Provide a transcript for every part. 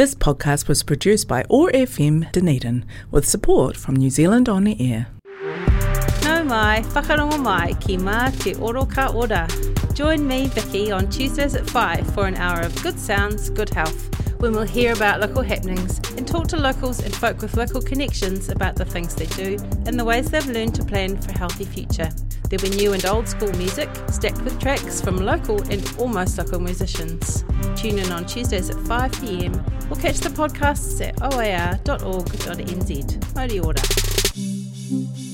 This podcast was produced by OAR FM Dunedin with support from New Zealand On the Air. Nau mai, whakarongo mai ki mā te oro ka ora. Join me, Vicky, on Tuesdays at 5 for an hour of good sounds, good health, when we'll hear about local happenings and talk to locals and folk with local connections about the things they do and the ways they've learned to plan for a healthy future. There'll be new and old school music, stacked with tracks from local and almost local musicians. Tune in on Tuesdays at 5pm or catch the podcasts at oar.org.nz. Mauri ora.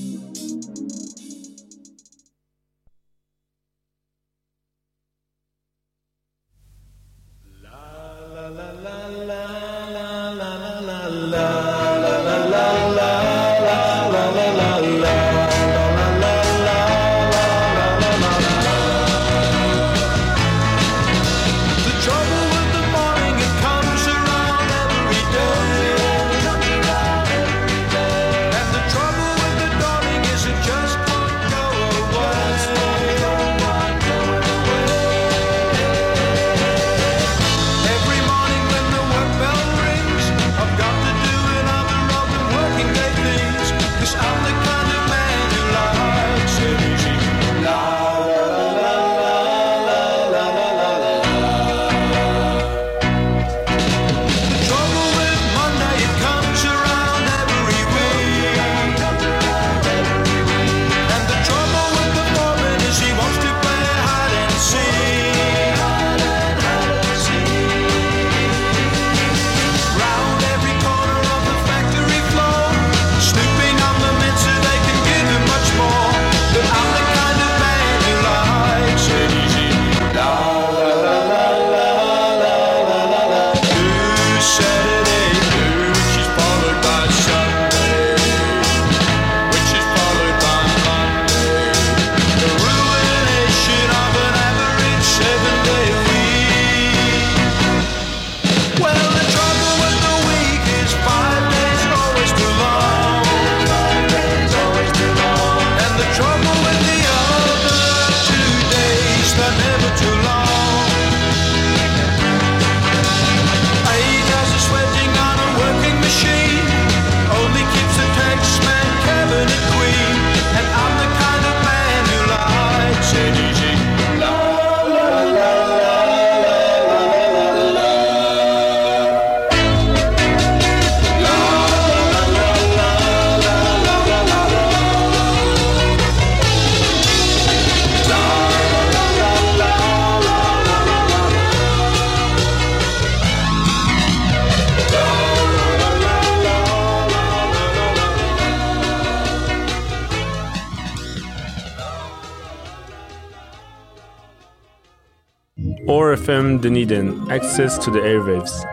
FM Dunedin, access to the airwaves.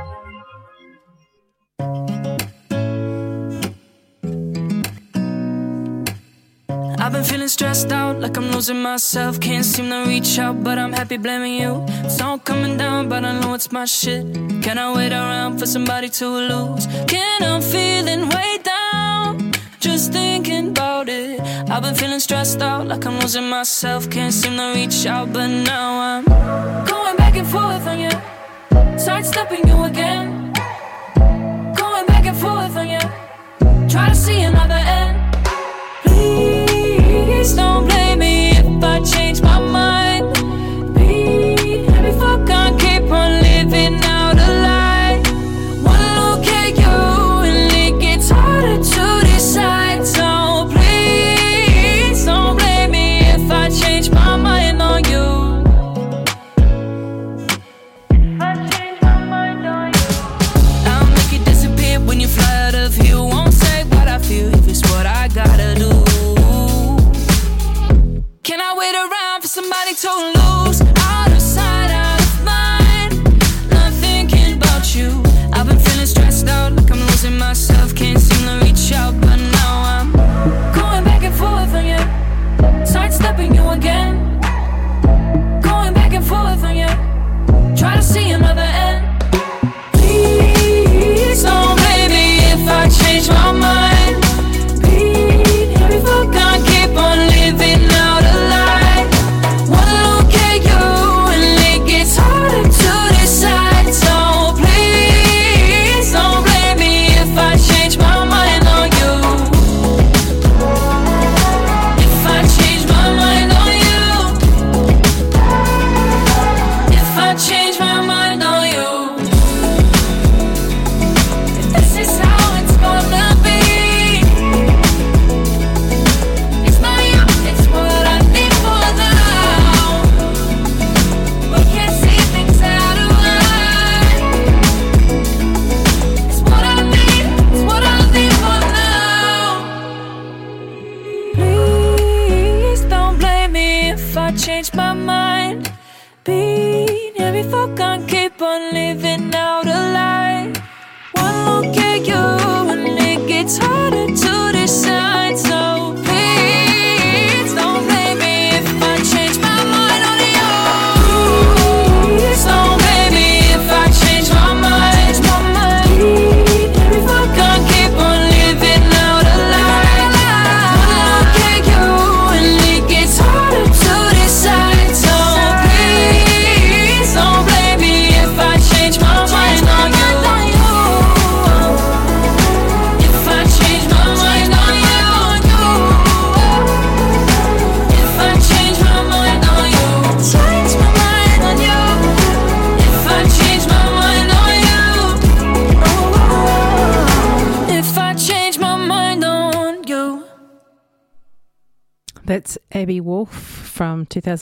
I've been feeling stressed out, like I'm losing myself. Can't seem to reach out, but I'm happy blaming you. It's all coming down, but I know it's my shit. Can I wait around for somebody to lose? Can I'm feeling way down, just thinking about it. I've been feeling stressed out, like I'm losing myself. Can't seem to reach out, but now I'm going back and forth on you. Sidestepping you again. Going back and forth on you. Try to see another end. Please don't blame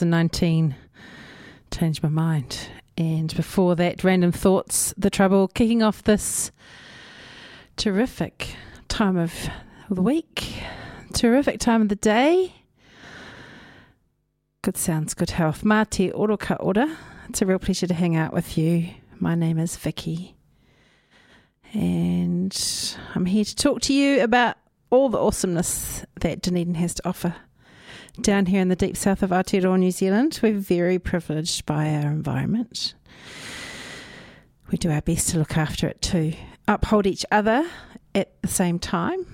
2019. Changed my mind. And before that, Random Thoughts, The Trouble, kicking off this terrific time of the week, terrific time of the day. Good sounds, good health. Mā te oro ka ora. It's a real pleasure to hang out with you. My name is Vicky. And I'm here to talk to you about all the awesomeness that Dunedin has to offer. Down here in the deep south of Aotearoa, New Zealand, we're very privileged by our environment. We do our best to look after it too, uphold each other at the same time.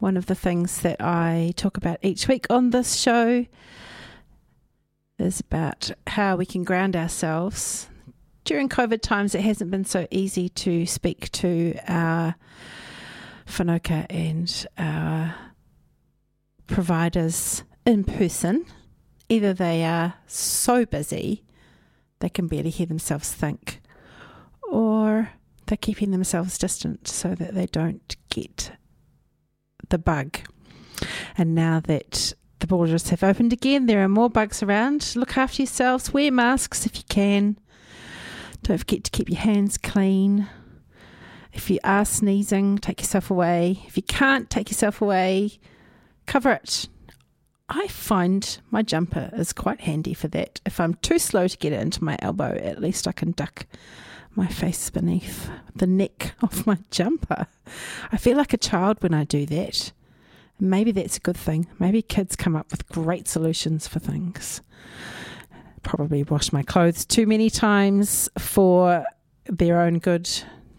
One of the things that I talk about each week on this show is about how we can ground ourselves. During COVID times, it hasn't been so easy to speak to our whanaunga and our providers in person. Either they are so busy they can barely hear themselves think, or they're keeping themselves distant so that they don't get the bug. And now that the borders have opened again, there are more bugs around. Look after yourselves, wear masks if you can. Don't forget to keep your hands clean. If you are sneezing, take yourself away. If you can't take yourself away, cover it. I find my jumper is quite handy for that. If I'm too slow to get it into my elbow, at least I can duck my face beneath the neck of my jumper. I feel like a child when I do that. Maybe that's a good thing. Maybe kids come up with great solutions for things. Probably wash my clothes too many times for their own good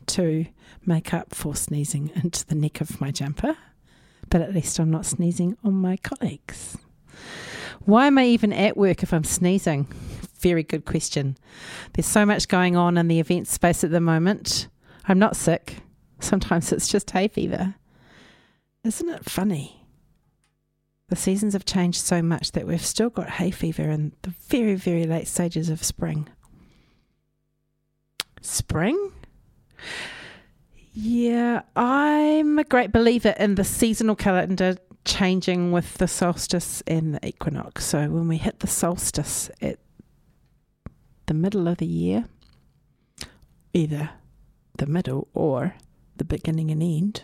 to make up for sneezing into the neck of my jumper. But at least I'm not sneezing on my colleagues. Why am I even at work if I'm sneezing? Very good question. There's so much going on in the event space at the moment. I'm not sick. Sometimes it's just hay fever. Isn't it funny? The seasons have changed so much that we've still got hay fever in the very, very late stages of spring. Spring? Yeah, I'm a great believer in the seasonal calendar changing with the solstice and the equinox. So when we hit the solstice at the middle of the year, either the middle or the beginning and end,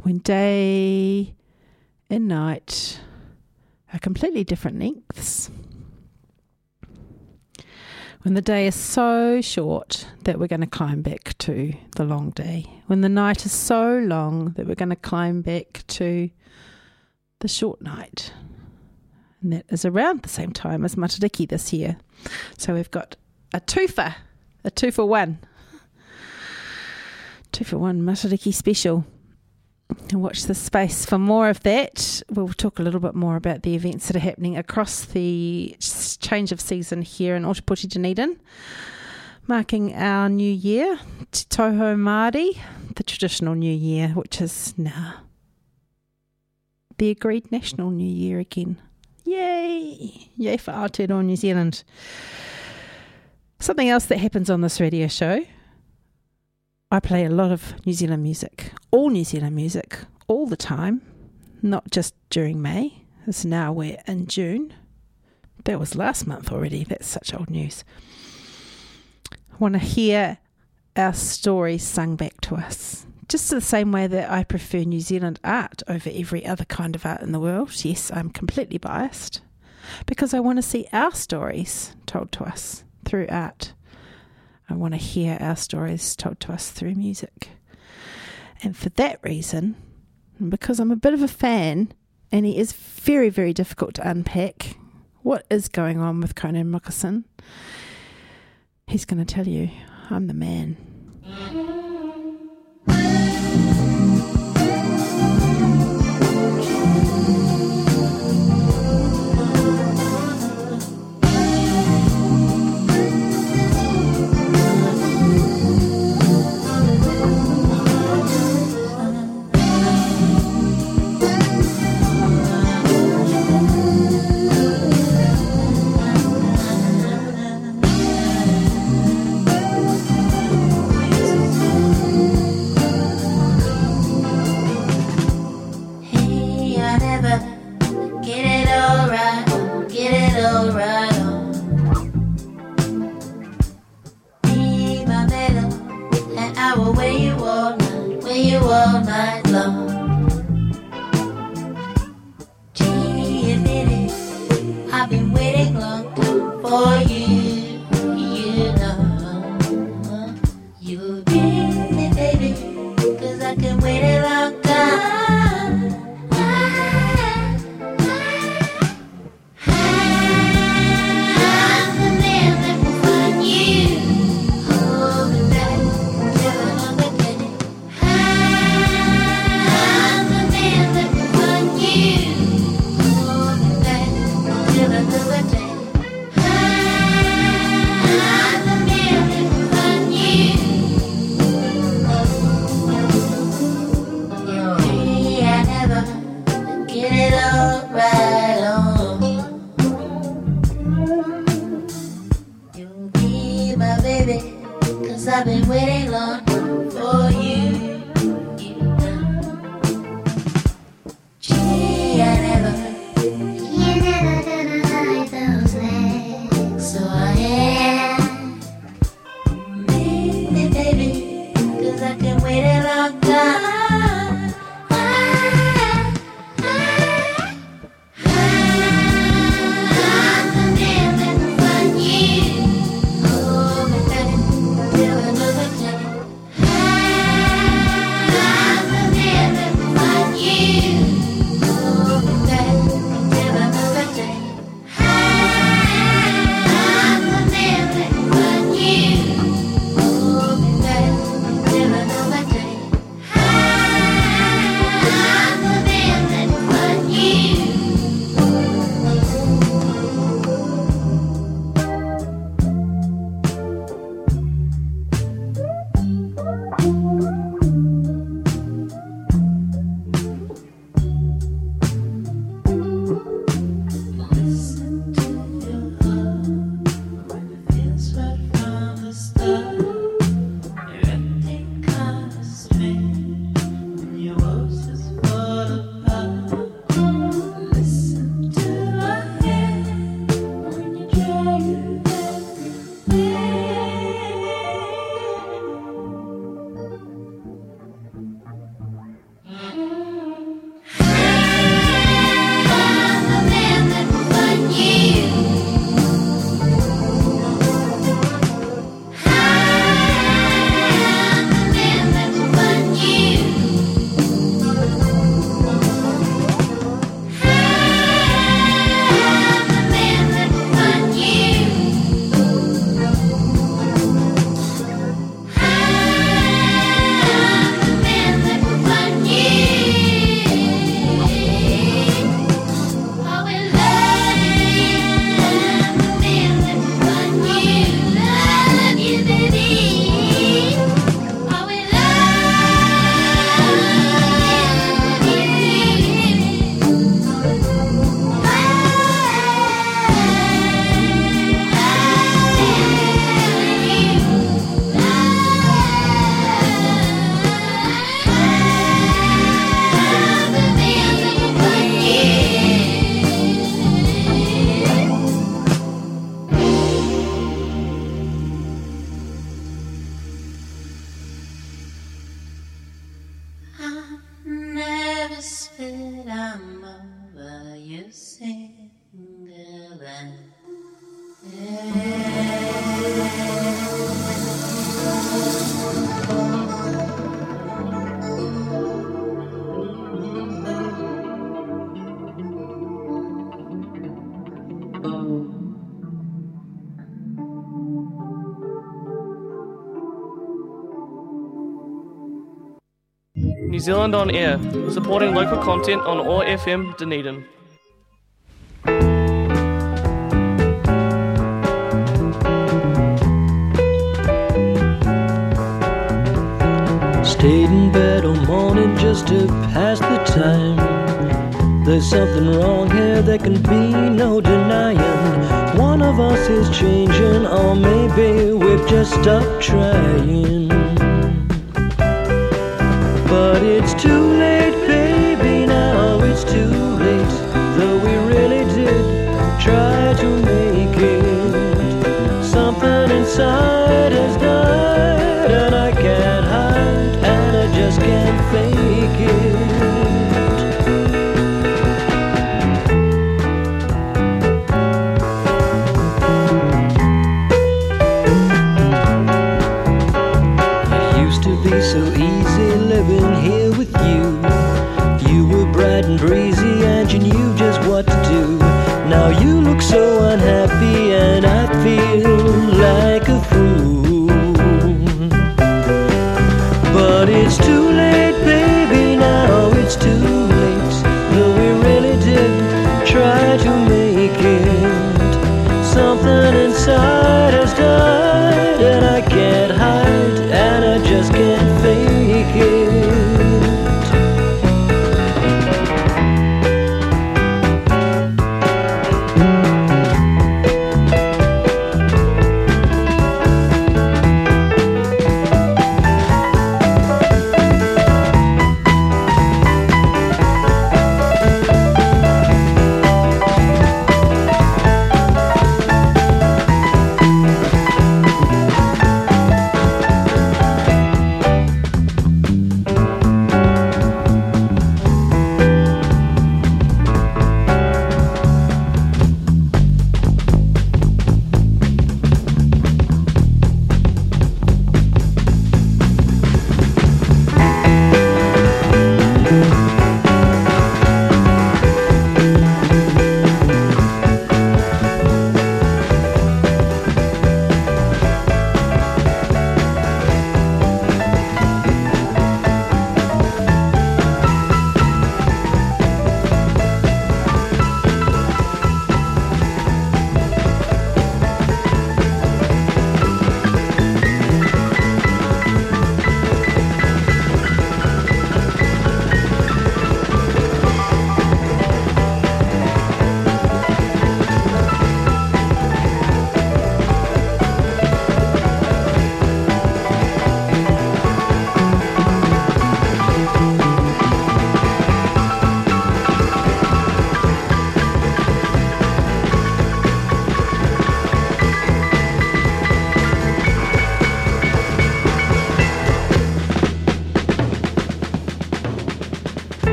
when day and night are completely different lengths. When the day is so short that we're going to climb back to the long day. When the night is so long that we're going to climb back to the short night. And that is around the same time as Matariki this year. So we've got a twofer, a two for one. Two for one Matariki special. And watch this space for more of that. We'll talk a little bit more about the events that are happening across the change of season here in Ōtepoti Dunedin, marking our new year, Te Tau Hou Māori, the traditional new year, which is now the agreed national new year again. Yay! Yay for Aotearoa New Zealand. Something else that happens on this radio show I play a lot of New Zealand music, all New Zealand music, all the time, not just during May. It's now we're in June. That was last month already. That's such old news. I want to hear our stories sung back to us. Just the same way that I prefer New Zealand art over every other kind of art in the world. Yes, I'm completely biased because I want to see our stories told to us through art. I want to hear our stories told to us through music. And for that reason, because I'm a bit of a fan, and he is very, very difficult to unpack what is going on with Connan Mockasin, he's going to tell you, I'm the man. Zealand On Air, supporting local content on OAR FM Dunedin. Stayed in bed all morning just to pass the time. There's something wrong here, there can be no denying. One of us is changing, or maybe we've just stopped trying but it's too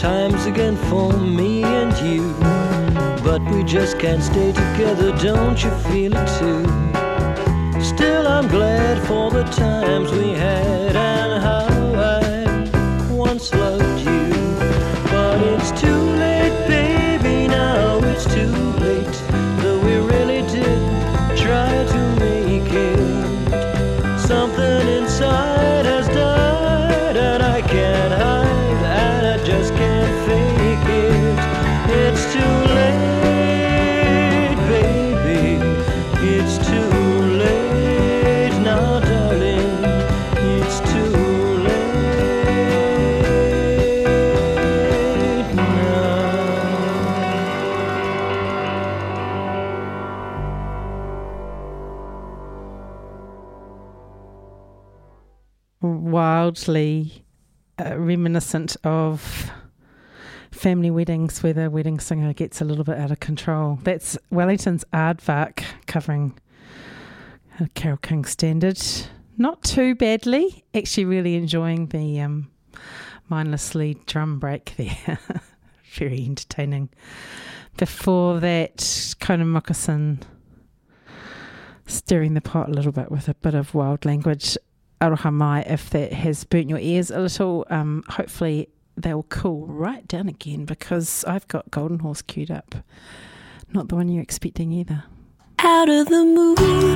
times again for me and you. But we just can't stay together, don't you feel it too? Still, I'm glad for the times we had wildly uh, reminiscent of family weddings where the wedding singer gets a little bit out of control. That's Wellington's Aardvark covering uh, Carole King standard. Not too badly. Actually, really enjoying the um, mindless lead drum break there. Very entertaining. Before that, Connan Mockasin stirring the pot a little bit with a bit of wild language. Aroha mai, if that has burnt your ears a little, um, hopefully they'll cool right down again because I've got Golden Horse queued up. Not the one you're expecting either. Out of the moon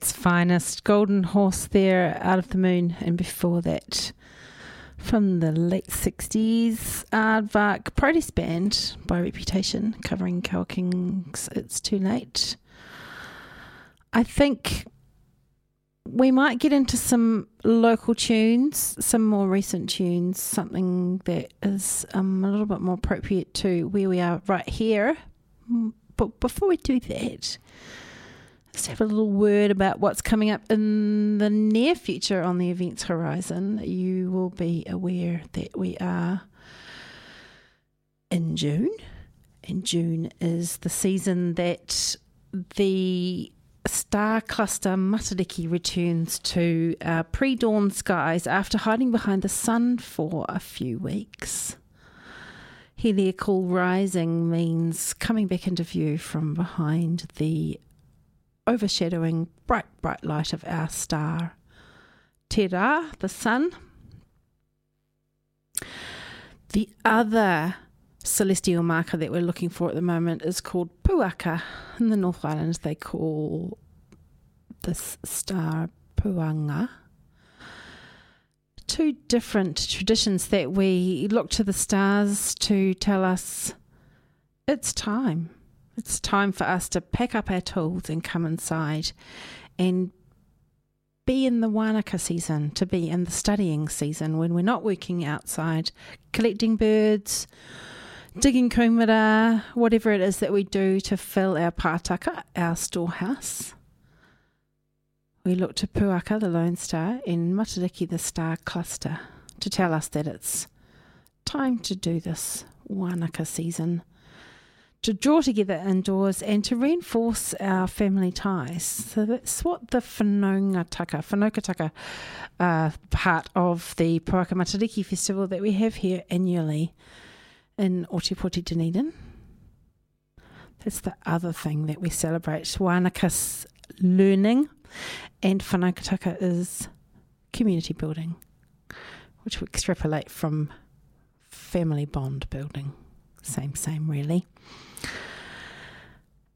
Riverhead's finest golden horse there out of the moon, and before that, from the late 60s, Aardvark Protest Band by reputation, covering Cal King's It's Too Late. I think we might get into some local tunes, some more recent tunes, something that is um, a little bit more appropriate to where we are right here. But before we do that, Let's have a little word about what's coming up in the near future on the events horizon. You will be aware that we are in June, and June is the season that the star cluster Matariki returns to uh, pre dawn skies after hiding behind the sun for a few weeks. Heliacal rising means coming back into view from behind the overshadowing bright, bright light of our star. Te the sun. The other celestial marker that we're looking for at the moment is called Puaka. In the North Island, they call this star Puanga. Two different traditions that we look to the stars to tell us it's time. It's time for us to pack up our tools and come inside and be in the Wanaka season, to be in the studying season when we're not working outside, collecting birds, digging kumara, whatever it is that we do to fill our pātaka, our storehouse. We look to Puaka, the Lone Star, and Matariki, the Star Cluster, to tell us that it's time to do this Wanaka season to draw together indoors and to reinforce our family ties. So that's what the Whanongataka, Whanokataka uh, part of the Puaka Matariki festival that we have here annually in Ōtepoti, Dunedin. That's the other thing that we celebrate. Wanaka's learning and Whanokataka is community building, which we extrapolate from family bond building. Same, same, really.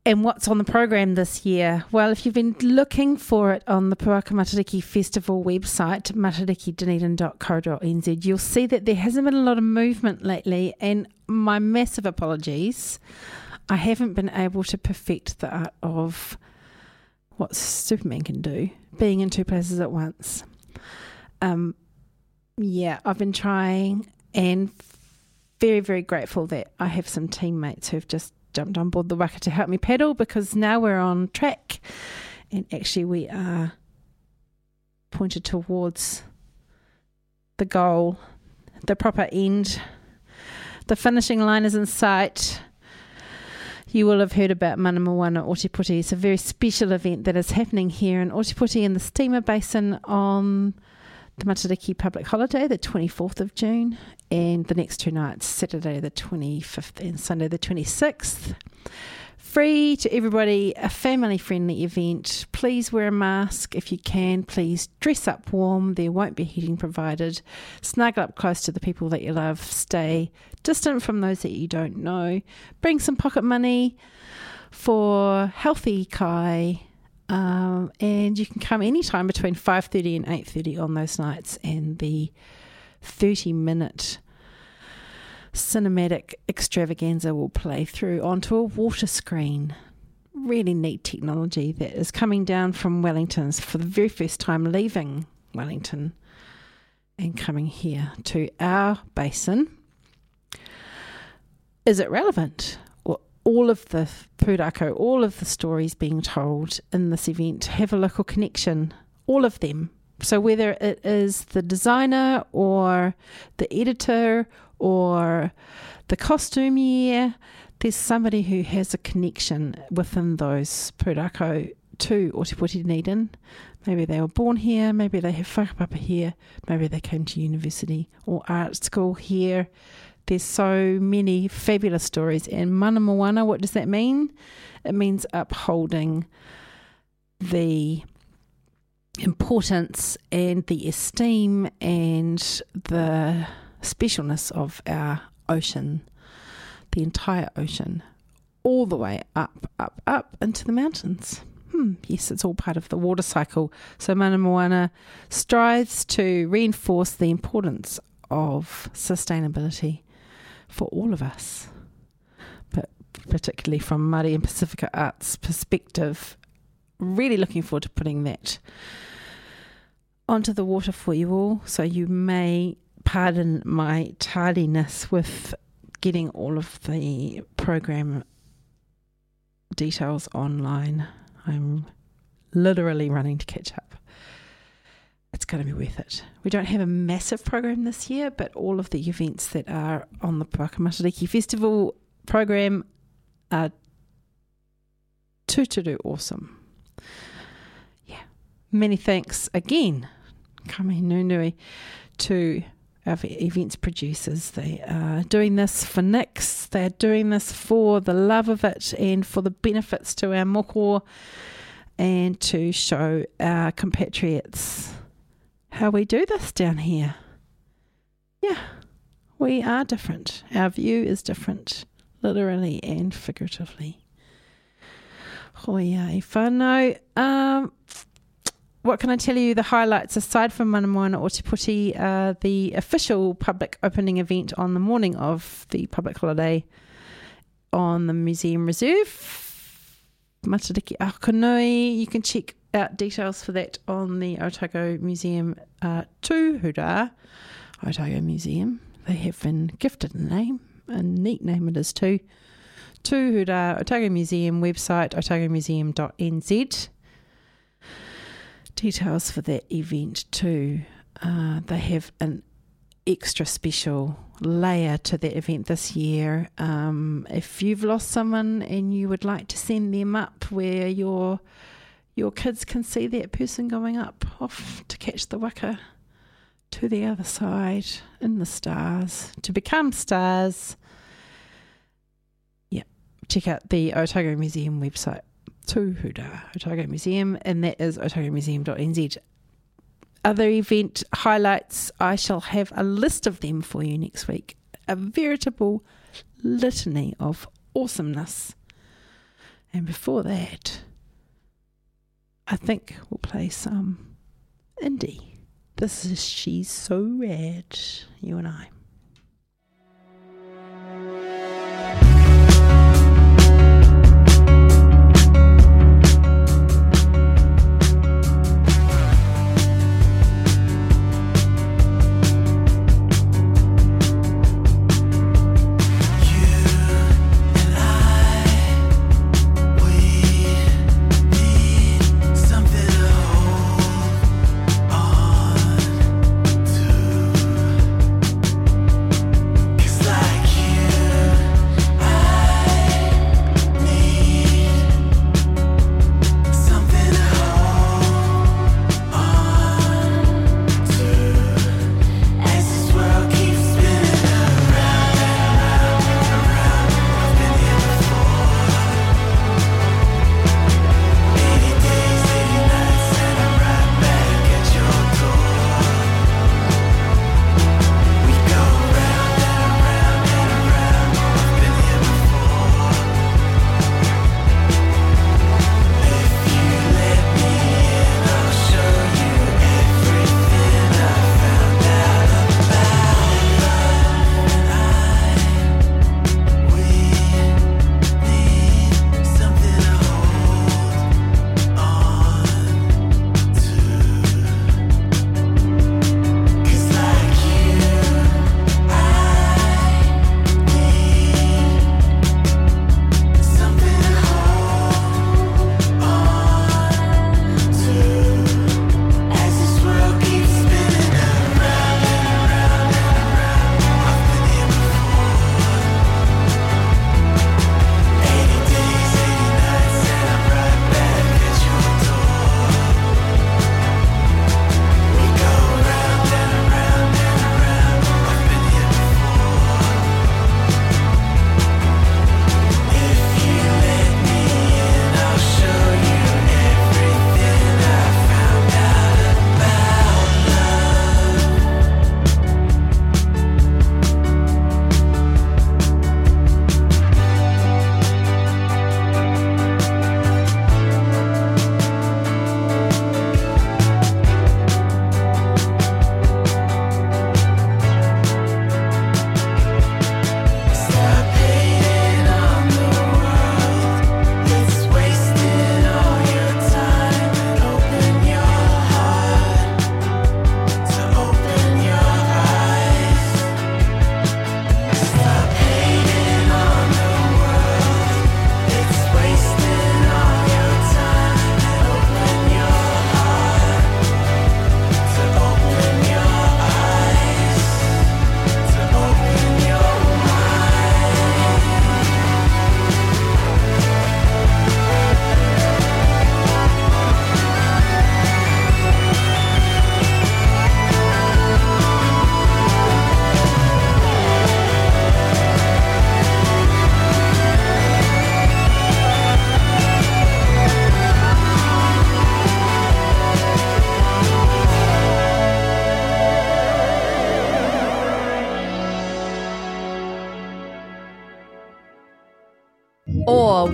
And what's on the program this year? Well, if you've been looking for it on the Puaka Matariki Festival website, matarikidunedin.co.nz, you'll see that there hasn't been a lot of movement lately. And my massive apologies. I haven't been able to perfect the art of what Superman can do, being in two places at once. Um, yeah, I've been trying and very, very grateful that I have some teammates who've just jumped on board the waka to help me pedal because now we're on track and actually we are pointed towards the goal, the proper end. The finishing line is in sight. You will have heard about Manamawana Ōtepoti. It's a very special event that is happening here in Ōtepoti in the Steamer Basin on the Matariki public holiday, the 24th of June, and the next two nights, Saturday the 25th and Sunday the 26th. Free to everybody, a family friendly event. Please wear a mask if you can. Please dress up warm. There won't be heating provided. Snuggle up close to the people that you love. Stay distant from those that you don't know. Bring some pocket money for healthy kai um, and you can come anytime between 5.30 and 8.30 on those nights and the 30 minute cinematic extravaganza will play through onto a water screen. Really neat technology that is coming down from wellington's for the very first time leaving wellington and coming here to our basin. Is it relevant? Well, all of the pūrako, all of the stories being told in this event have a local connection, all of them. So whether it is the designer or the editor or the costumier, there's somebody who has a connection within those pūrako to Ōtepoti Dunedin. Maybe they were born here, maybe they have whakapapa here, maybe they came to university or art school here. There's so many fabulous stories. And mana moana, what does that mean? It means upholding the importance and the esteem and the specialness of our ocean, the entire ocean, all the way up, up, up into the mountains. Hmm, yes, it's all part of the water cycle. So Mana Moana strives to reinforce the importance of sustainability for all of us, but particularly from Māori and Pacifica Arts perspective. Really looking forward to putting that onto the water for you all. So you may pardon my tardiness with getting all of the program details online. I'm literally running to catch up. It's going to be worth it. We don't have a massive program this year, but all of the events that are on the Puakamatariki Festival program are too to do awesome. Yeah. Many thanks again, Kami Nunui, to our events producers. They are doing this for Nix. They are doing this for the love of it and for the benefits to our moko and to show our compatriots how we do this down here. Yeah, we are different. Our view is different, literally and figuratively. Hoi ai whānau. Um, what can I tell you? The highlights, aside from Mana Moana o Ōtepoti, uh, the official public opening event on the morning of the public holiday on the Museum Reserve. Matariki Akonui. You can check out details for that on the Otago Museum uh, Tūhura Otago Museum. They have been gifted a name, a neat name it is too. Tūhura Otago Museum website, otagomuseum.nz details for that event too. Uh, they have an extra special layer to that event this year. Um, if you've lost someone and you would like to send them up where your your kids can see that person going up off to catch the waka to the other side in the stars to become stars. Yeah, check out the Otago Museum website. Tūhura Otago Museum, and that is otagomuseum.nz. Other event highlights, I shall have a list of them for you next week. A veritable litany of awesomeness. And before that, I think we'll play some indie. This is She's So Rad, you and I.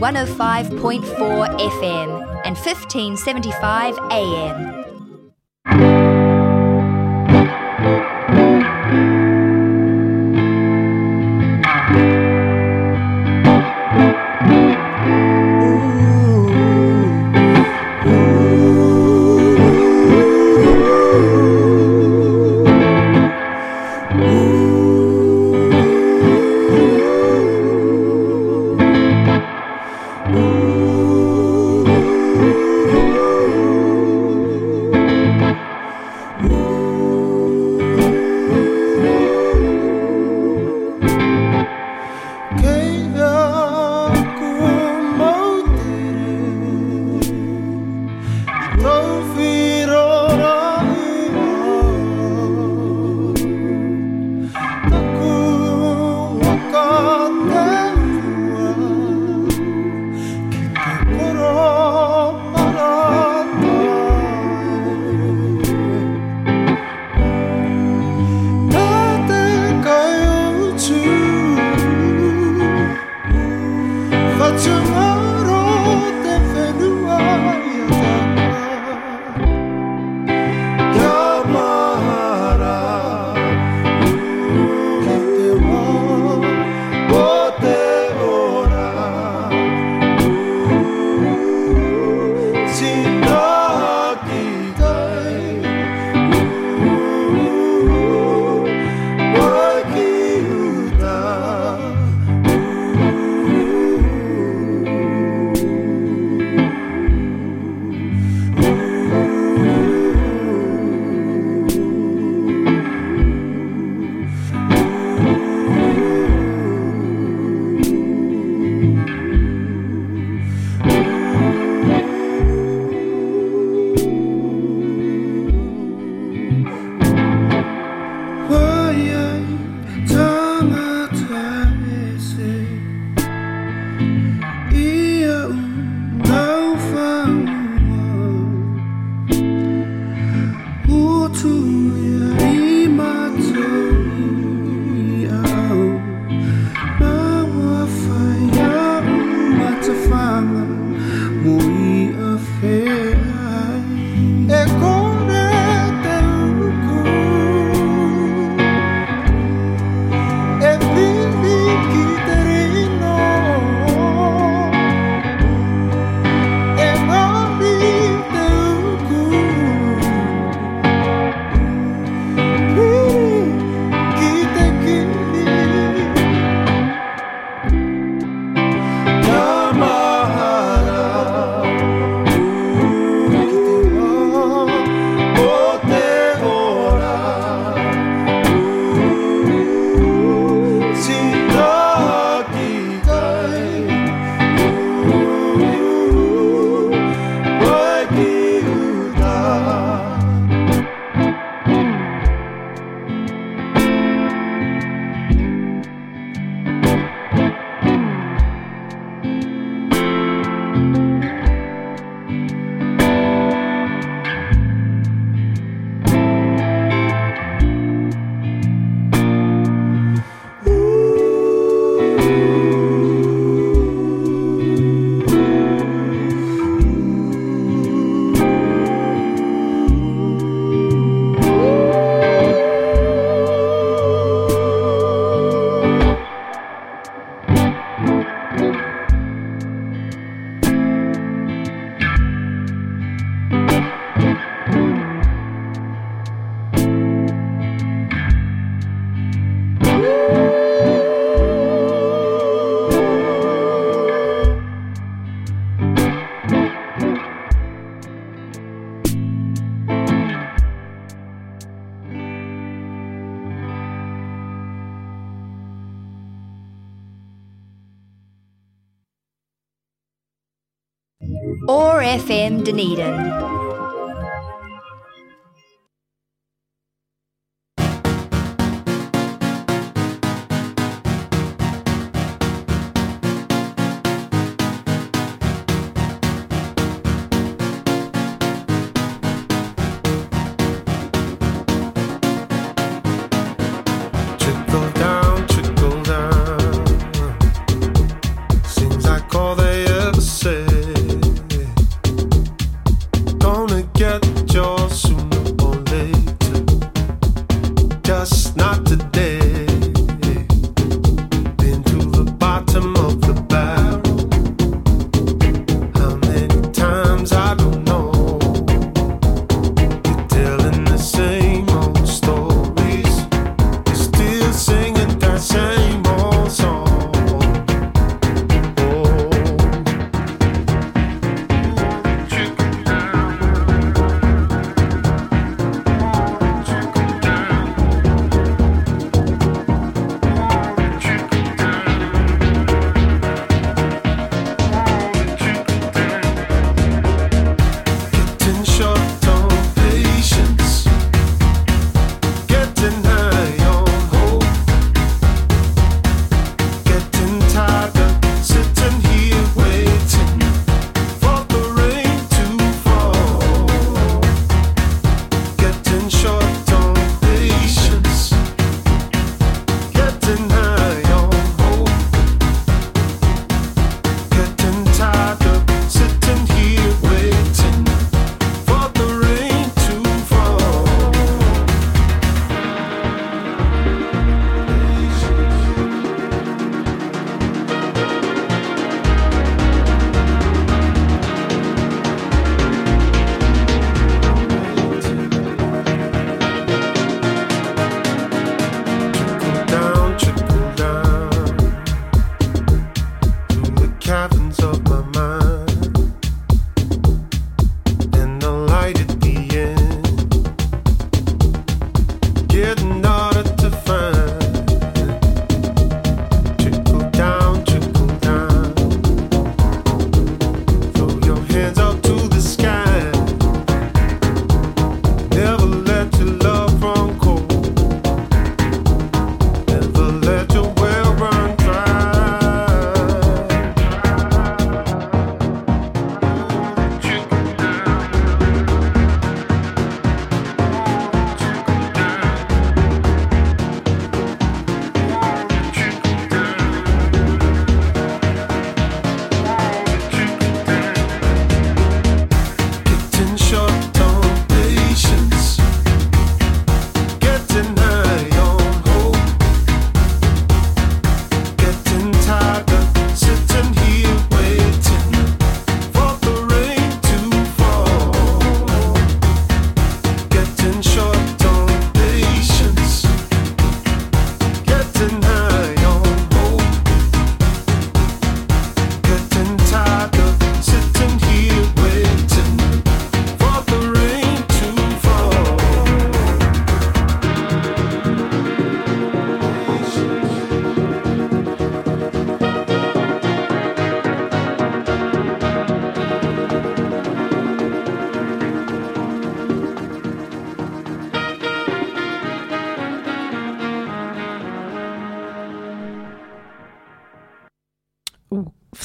105.4 FM and 1575 AM. OAR FM Dunedin.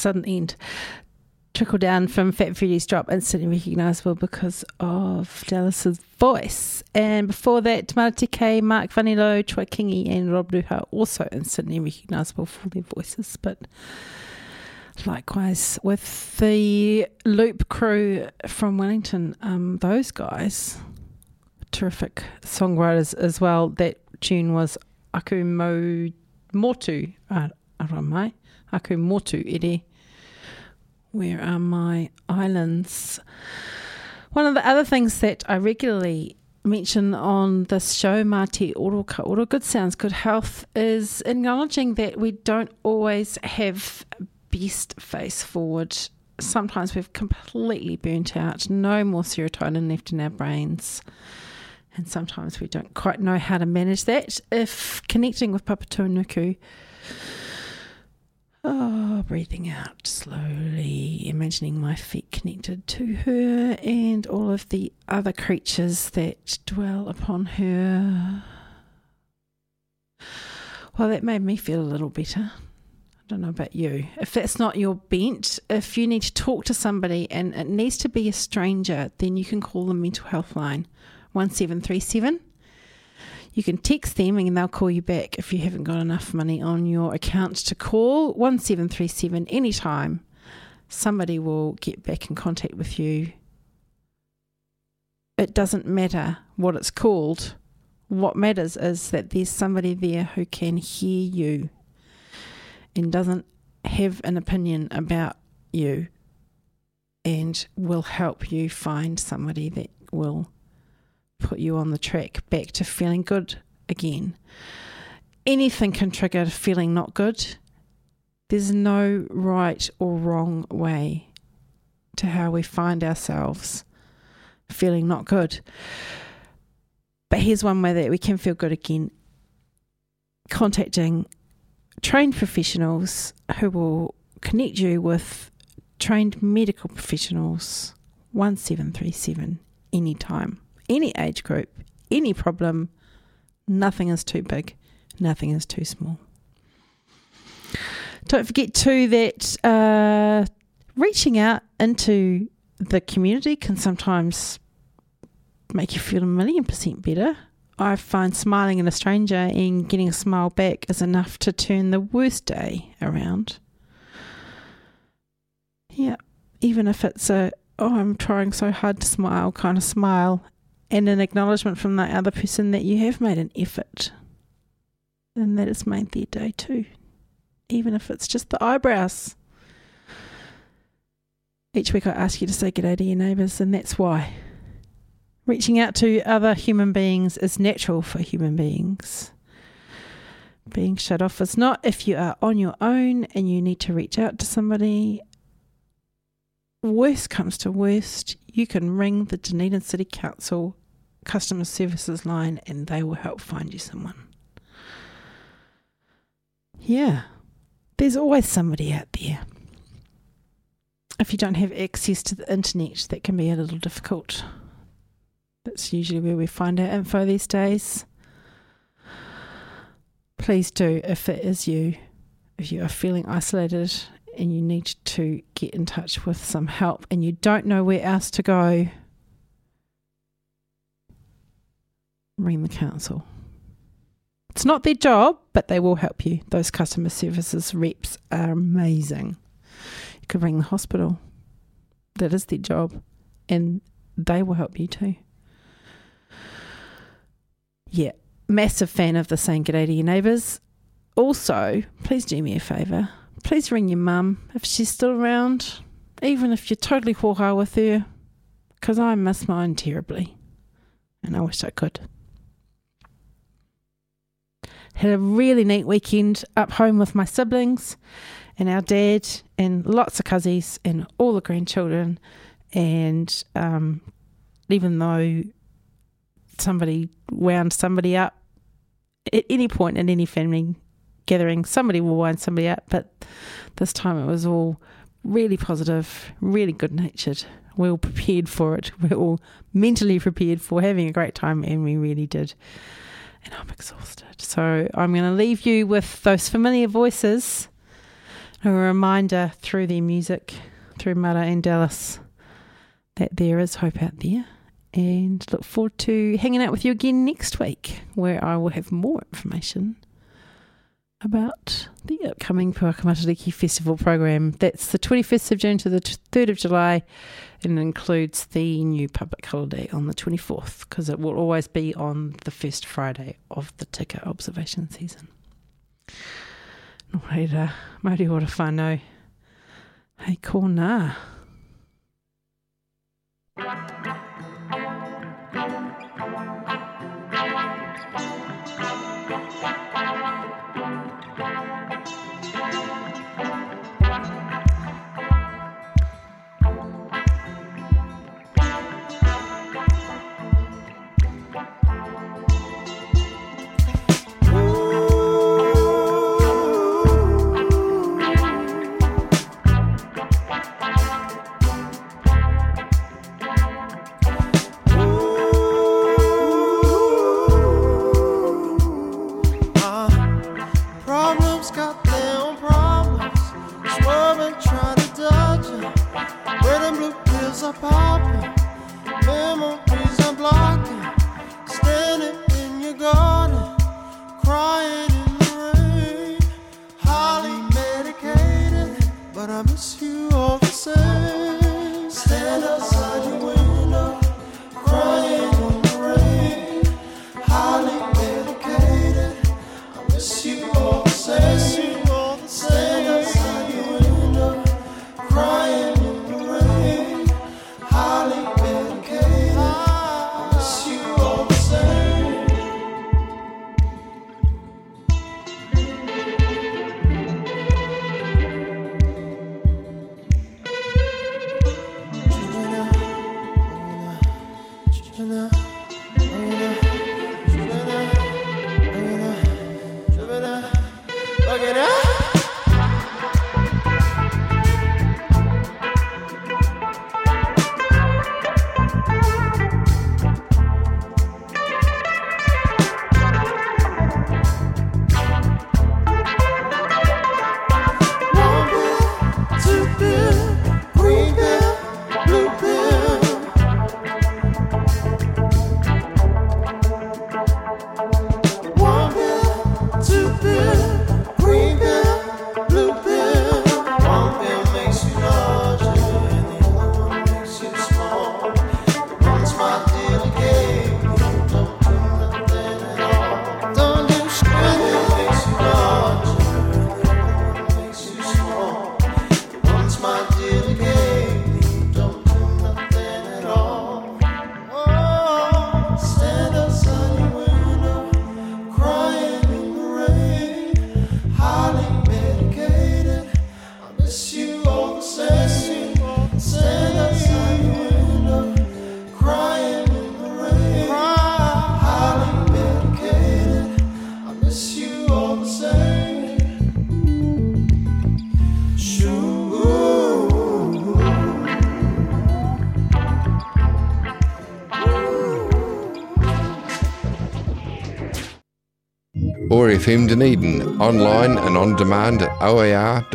Sudden end. Trickle down from Fat Freddy's drop, instantly recognisable because of Dallas's voice. And before that, Tamara TK, Mark Vanilau, Troy Kingi, and Rob Ruha also instantly recognisable for their voices. But likewise with the Loop crew from Wellington, um, those guys, terrific songwriters as well. That tune was Aku Mo Motu Ar- Aramai. Aku Motu Ere. Where are my islands? One of the other things that I regularly mention on this show, Mati Oro Oro, Good Sounds, Good Health, is acknowledging that we don't always have best face forward. Sometimes we've completely burnt out, no more serotonin left in our brains. And sometimes we don't quite know how to manage that. If connecting with Papatūānuku, Oh, breathing out slowly, imagining my feet connected to her and all of the other creatures that dwell upon her. Well, that made me feel a little better. I don't know about you. If that's not your bent, if you need to talk to somebody and it needs to be a stranger, then you can call the mental health line 1737. You can text them and they'll call you back if you haven't got enough money on your account to call 1737 anytime. Somebody will get back in contact with you. It doesn't matter what it's called. What matters is that there's somebody there who can hear you and doesn't have an opinion about you. and will help you find somebody that will put you on the track back to feeling good again. Anything can trigger feeling not good. There's no right or wrong way to how we find ourselves feeling not good. But here's one way that we can feel good again contacting trained professionals who will connect you with trained medical professionals 1737 anytime, any age group, any problem. Nothing is too big, nothing is too small. Don't forget, too, that uh, reaching out into the community can sometimes make you feel a million percent better. I find smiling at a stranger and getting a smile back is enough to turn the worst day around. Yeah, even if it's a, oh, I'm trying so hard to smile kind of smile, and an acknowledgement from the other person that you have made an effort and that it's made their day too, even if it's just the eyebrows. Each week I ask you to say g'day to your neighbours, and that's why. Reaching out to other human beings is natural for human beings. Being shut off is not if you are on your own and you need to reach out to somebody. Worst comes to worst, you can ring the Dunedin City Council customer services line and they will help find you someone. Yeah, there's always somebody out there. If you don't have access to the internet, that can be a little difficult. That's usually where we find our info these days. Please do, if it is you, if you are feeling isolated and you need to get in touch with some help and you don't know where else to go, ring the council. It's not their job, but they will help you. Those customer services reps are amazing. You could ring the hospital. That is their job. And they will help you too. Yeah, massive fan of the saying g'day to your neighbours. Also, please do me a favour. Please ring your mum if she's still around, even if you're totally hoha with her, because I miss mine terribly. And I wish I could. Had a really neat weekend up home with my siblings and our dad and lots of cousins and all the grandchildren. And um, even though somebody wound somebody up at any point in any family gathering, somebody will wind somebody up. But this time it was all really positive, really good natured. We're all prepared for it. We're all mentally prepared for having a great time, and we really did. And I'm exhausted. So I'm going to leave you with those familiar voices, a reminder through their music, through Mara and Dallas, that there is hope out there and look forward to hanging out with you again next week, where I will have more information about the upcoming Puakamatariki Festival program. That's the 25th of June to the 3rd of July, and includes the new public holiday on the 24th, because it will always be on the first Friday of the tika observation season. No reira, mauri ora whānau. Hei kōnā. Uh, blue FM Dunedin, online and on demand at oar.org.nz.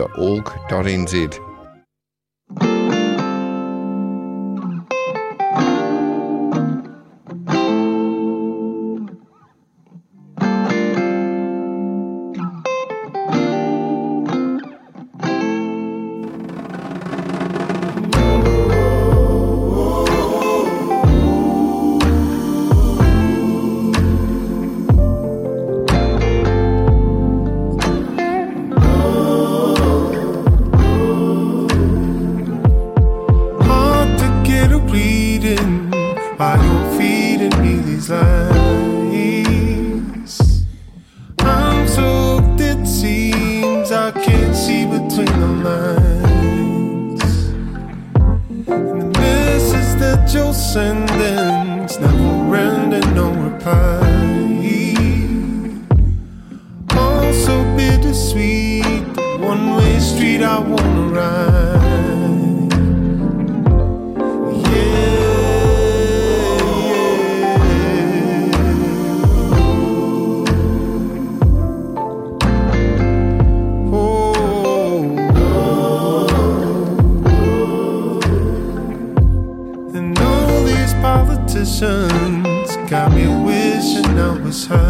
sun.